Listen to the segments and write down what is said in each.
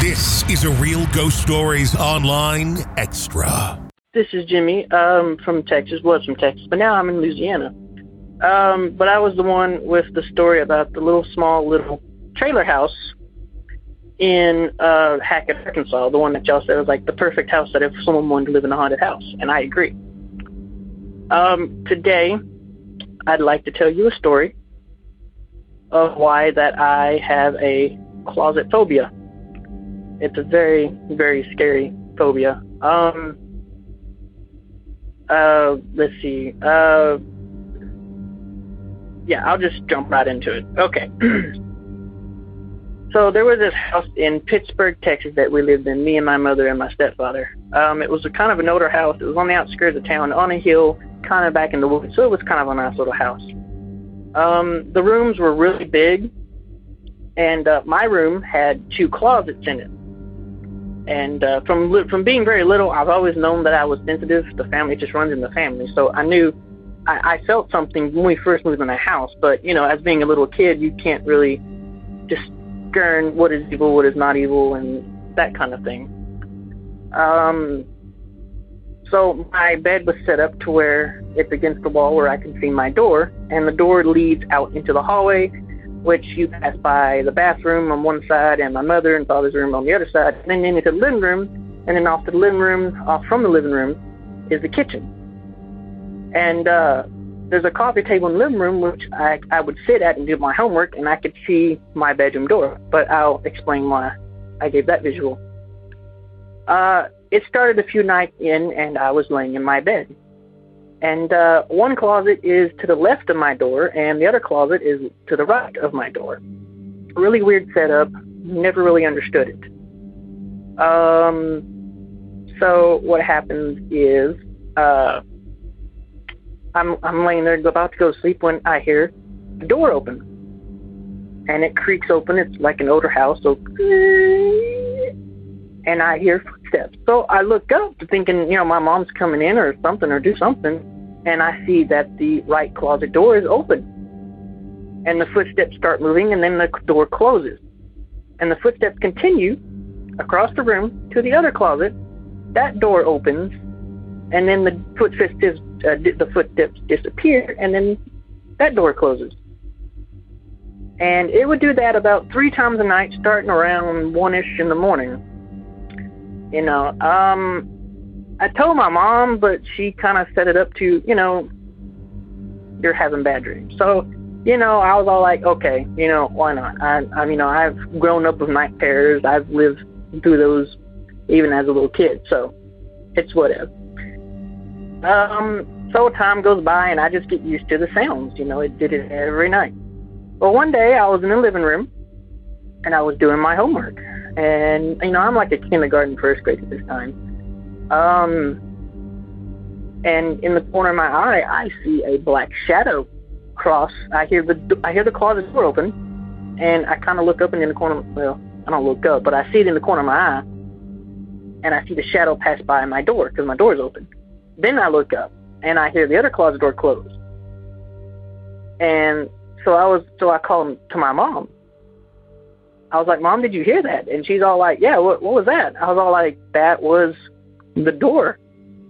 This is a Real Ghost Stories Online Extra. This is Jimmy um, from Texas. Was from Texas, but now I'm in Louisiana. Um, but I was the one with the story about the little small little trailer house in uh, Hackett, Arkansas. The one that y'all said was like the perfect house that if someone wanted to live in a haunted house, and I agree. Um, today, I'd like to tell you a story of why that I have a closet phobia. It's a very, very scary phobia. Um, uh, let's see. Uh, yeah, I'll just jump right into it. Okay. so there was this house in Pittsburg, Texas that we lived in, me and my mother and my stepfather. Um, it was a kind of an older house. It was on the outskirts of town, on a hill, kind of back in the woods. So it was kind of a nice little house. Um, the rooms were really big, and uh, my room had two closets in it. And uh, from from being very little, I've always known that I was sensitive. The family it just runs in the family, so I knew I, I felt something when we first moved in the house. But you know, as being a little kid, you can't really discern what is evil, what is not evil, and that kind of thing. Um, so my bed was set up to where it's against the wall where I can see my door, and the door leads out into the hallway, which you pass by the bathroom on one side and my mother and father's room on the other side, and then into the living room, and then off to the living room, off from the living room, is the kitchen. And uh, there's a coffee table in the living room which I, I would sit at and do my homework, and I could see my bedroom door. But I'll explain why I gave that visual. Uh, it started a few nights in, and I was laying in my bed. And uh, one closet is to the left of my door, and the other closet is to the right of my door. Really weird setup. Never really understood it. Um, so what happens is uh, I'm I'm laying there about to go to sleep when I hear the door open, and it creaks open. It's like an older house, so and I hear footsteps. So I look up thinking, you know, my mom's coming in or something or do something, and I see that the right closet door is open. And the footsteps start moving, and then the door closes. And the footsteps continue across the room to the other closet. That door opens, and then the footsteps, uh, the footsteps disappear, and then that door closes. And it would do that about three times a night, starting around one ish in the morning you know, um, I told my mom, but she kind of set it up to, you know, you're having bad dreams. So, you know, I was all like, okay, you know, why not? I, I, you know, I've grown up with night terrors. I've lived through those even as a little kid, so it's whatever. Um, so time goes by and I just get used to the sounds. You know, it did it every night. Well, one day I was in the living room and I was doing my homework and you know I'm like a kindergarten first grade at this time. Um, and in the corner of my eye, I see a black shadow cross. I hear the I hear the closet door open, and I kind of look up and in the corner. Well, I don't look up, but I see it in the corner of my eye, and I see the shadow pass by my door because my door is open. Then I look up and I hear the other closet door close. And so I was so I called to my mom I was like, Mom, did you hear that? And she's all like, Yeah, what, what was that? I was all like, That was the door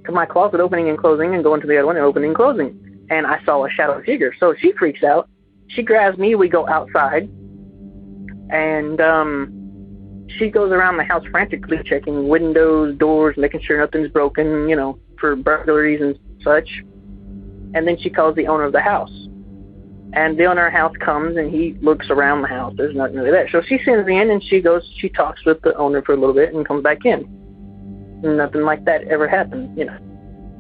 to my closet opening and closing and going to the other one and opening and closing. And I saw a shadow figure. So she freaks out. She grabs me. We go outside. And um, she goes around the house frantically checking windows, doors, making sure nothing's broken, you know, for burglaries and such. And then she calls the owner of the house. And the owner of the house comes and he looks around the house. There's nothing really there. So she sends in and she goes, she talks with the owner for a little bit and comes back in. Nothing like that ever happened, you know.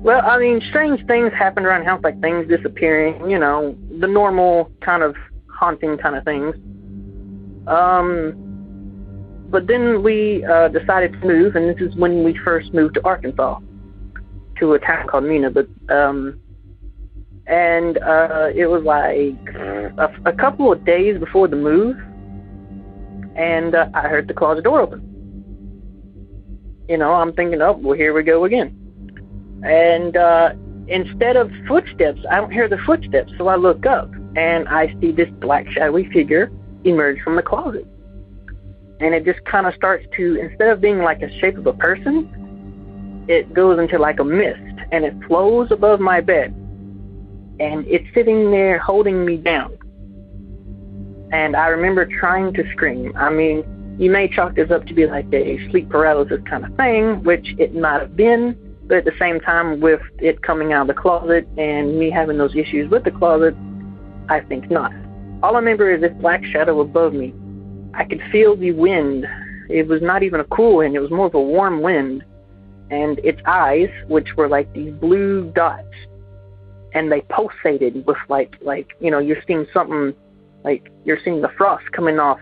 Well, I mean, strange things happened around the house, like things disappearing, you know, the normal kind of haunting kind of things. Um, but then we uh, decided to move, and this is when we first moved to Arkansas, to a town called Mena. But um, and uh, it was like a, a, couple of days before the move, and uh, I heard the closet door open. You know, I'm thinking, oh, well, here we go again. And uh, instead of footsteps, I don't hear the footsteps, so I look up and I see this black shadowy figure emerge from the closet. and it just kind of starts to instead of being like a shape of a person it goes into like a mist and it flows above my bed and it's sitting there holding me down. And i remember trying to scream. I mean you may chalk this up to be like a sleep paralysis kind of thing which it might have been but at the same time with it coming out of the closet and me having those issues with the closet i think not. All i remember is this black shadow above me. I could feel the wind. It was not even a cool wind, it was more of a warm wind. And its eyes, which were like these blue dots, and they pulsated with like like you know you're seeing something like you're seeing the frost coming off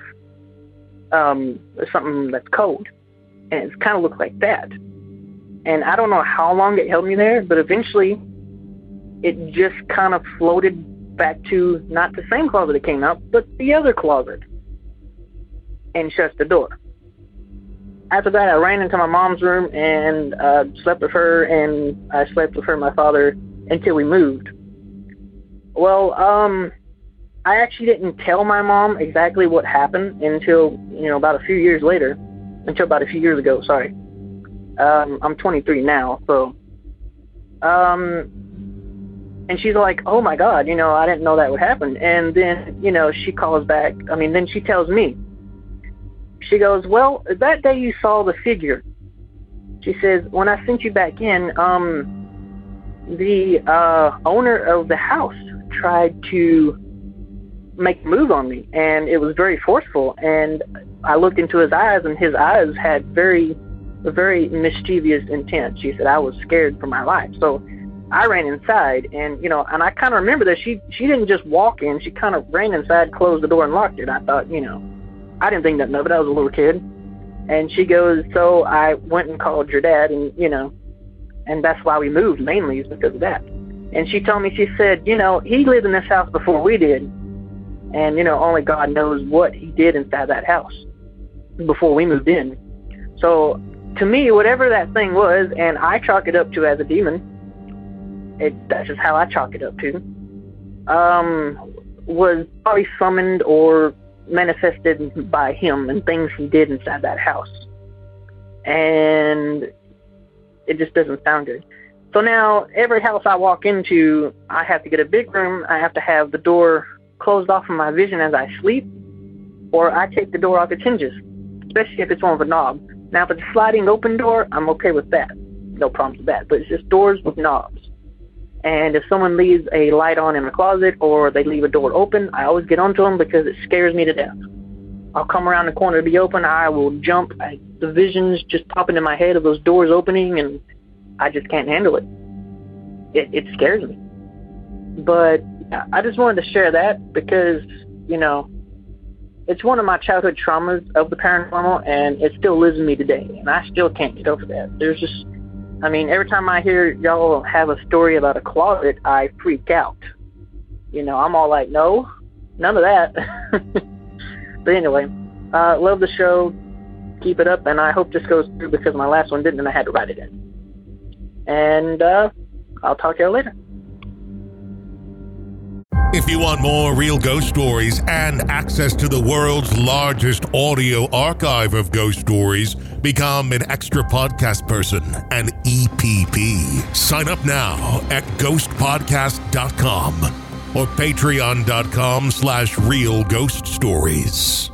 um something that's cold and it kind of looked like that and i don't know how long it held me there but eventually it just kind of floated back to not the same closet it came out but the other closet and shuts the door. After that, I ran into my mom's room and uh, slept with her, and I slept with her my father until we moved. Well, um, I actually didn't tell my mom exactly what happened until you know about a few years later, until about a few years ago. Sorry, um, I'm 23 now, so um, and she's like, "Oh my God, you know, I didn't know that would happen." And then you know she calls back. I mean, then she tells me, she goes, Well, that day you saw the figure. She says, When I sent you back in, um, the uh, owner of the house tried to make a move on me, and it was very forceful. And I looked into his eyes, and his eyes had very, very mischievous intent. She said, I was scared for my life. So I ran inside, and you know, and I kind of remember that she she didn't just walk in; she kind of ran inside, closed the door, and locked it. I thought, you know, I didn't think nothing of it. I was a little kid. And she goes, so I went and called your dad, and you know, and that's why we moved mainly is because of that. And she told me, she said, you know, he lived in this house before we did, and you know, only God knows what he did inside that house before we moved in. So to me, whatever that thing was, and I chalk it up to as a demon. It that's just how I chalk it up to. Um, was probably summoned or manifested by him and things he did inside that house. And it just doesn't sound good. So now every house I walk into, I have to get a big room. I have to have the door closed off from my vision as I sleep, or I take the door off its hinges, especially if it's on the knob. Now, if it's a sliding open door, I'm okay with that. No problems with that. But it's just doors with knobs. And if someone leaves a light on in a closet or they leave a door open, I always get onto them because it scares me to death. I'll come around the corner to be open, I will jump. I, the visions just pop into my head of those doors opening, and I just can't handle it. It, it scares me. But I just wanted to share that because, you know, it's one of my childhood traumas of the paranormal, and it still lives in me today, and I still can't get over that. There's just I mean, every time I hear y'all have a story about a closet, I freak out. You know, I'm all like, no, none of that. but anyway, uh, love the show. Keep it up, and I hope this goes through because my last one didn't, and I had to write it in. And uh, I'll talk to you later. If you want more real ghost stories and access to the world's largest audio archive of ghost stories, become an extra podcast person, an EPP. Sign up now at ghostpodcast.com or patreon.com slash real ghost stories.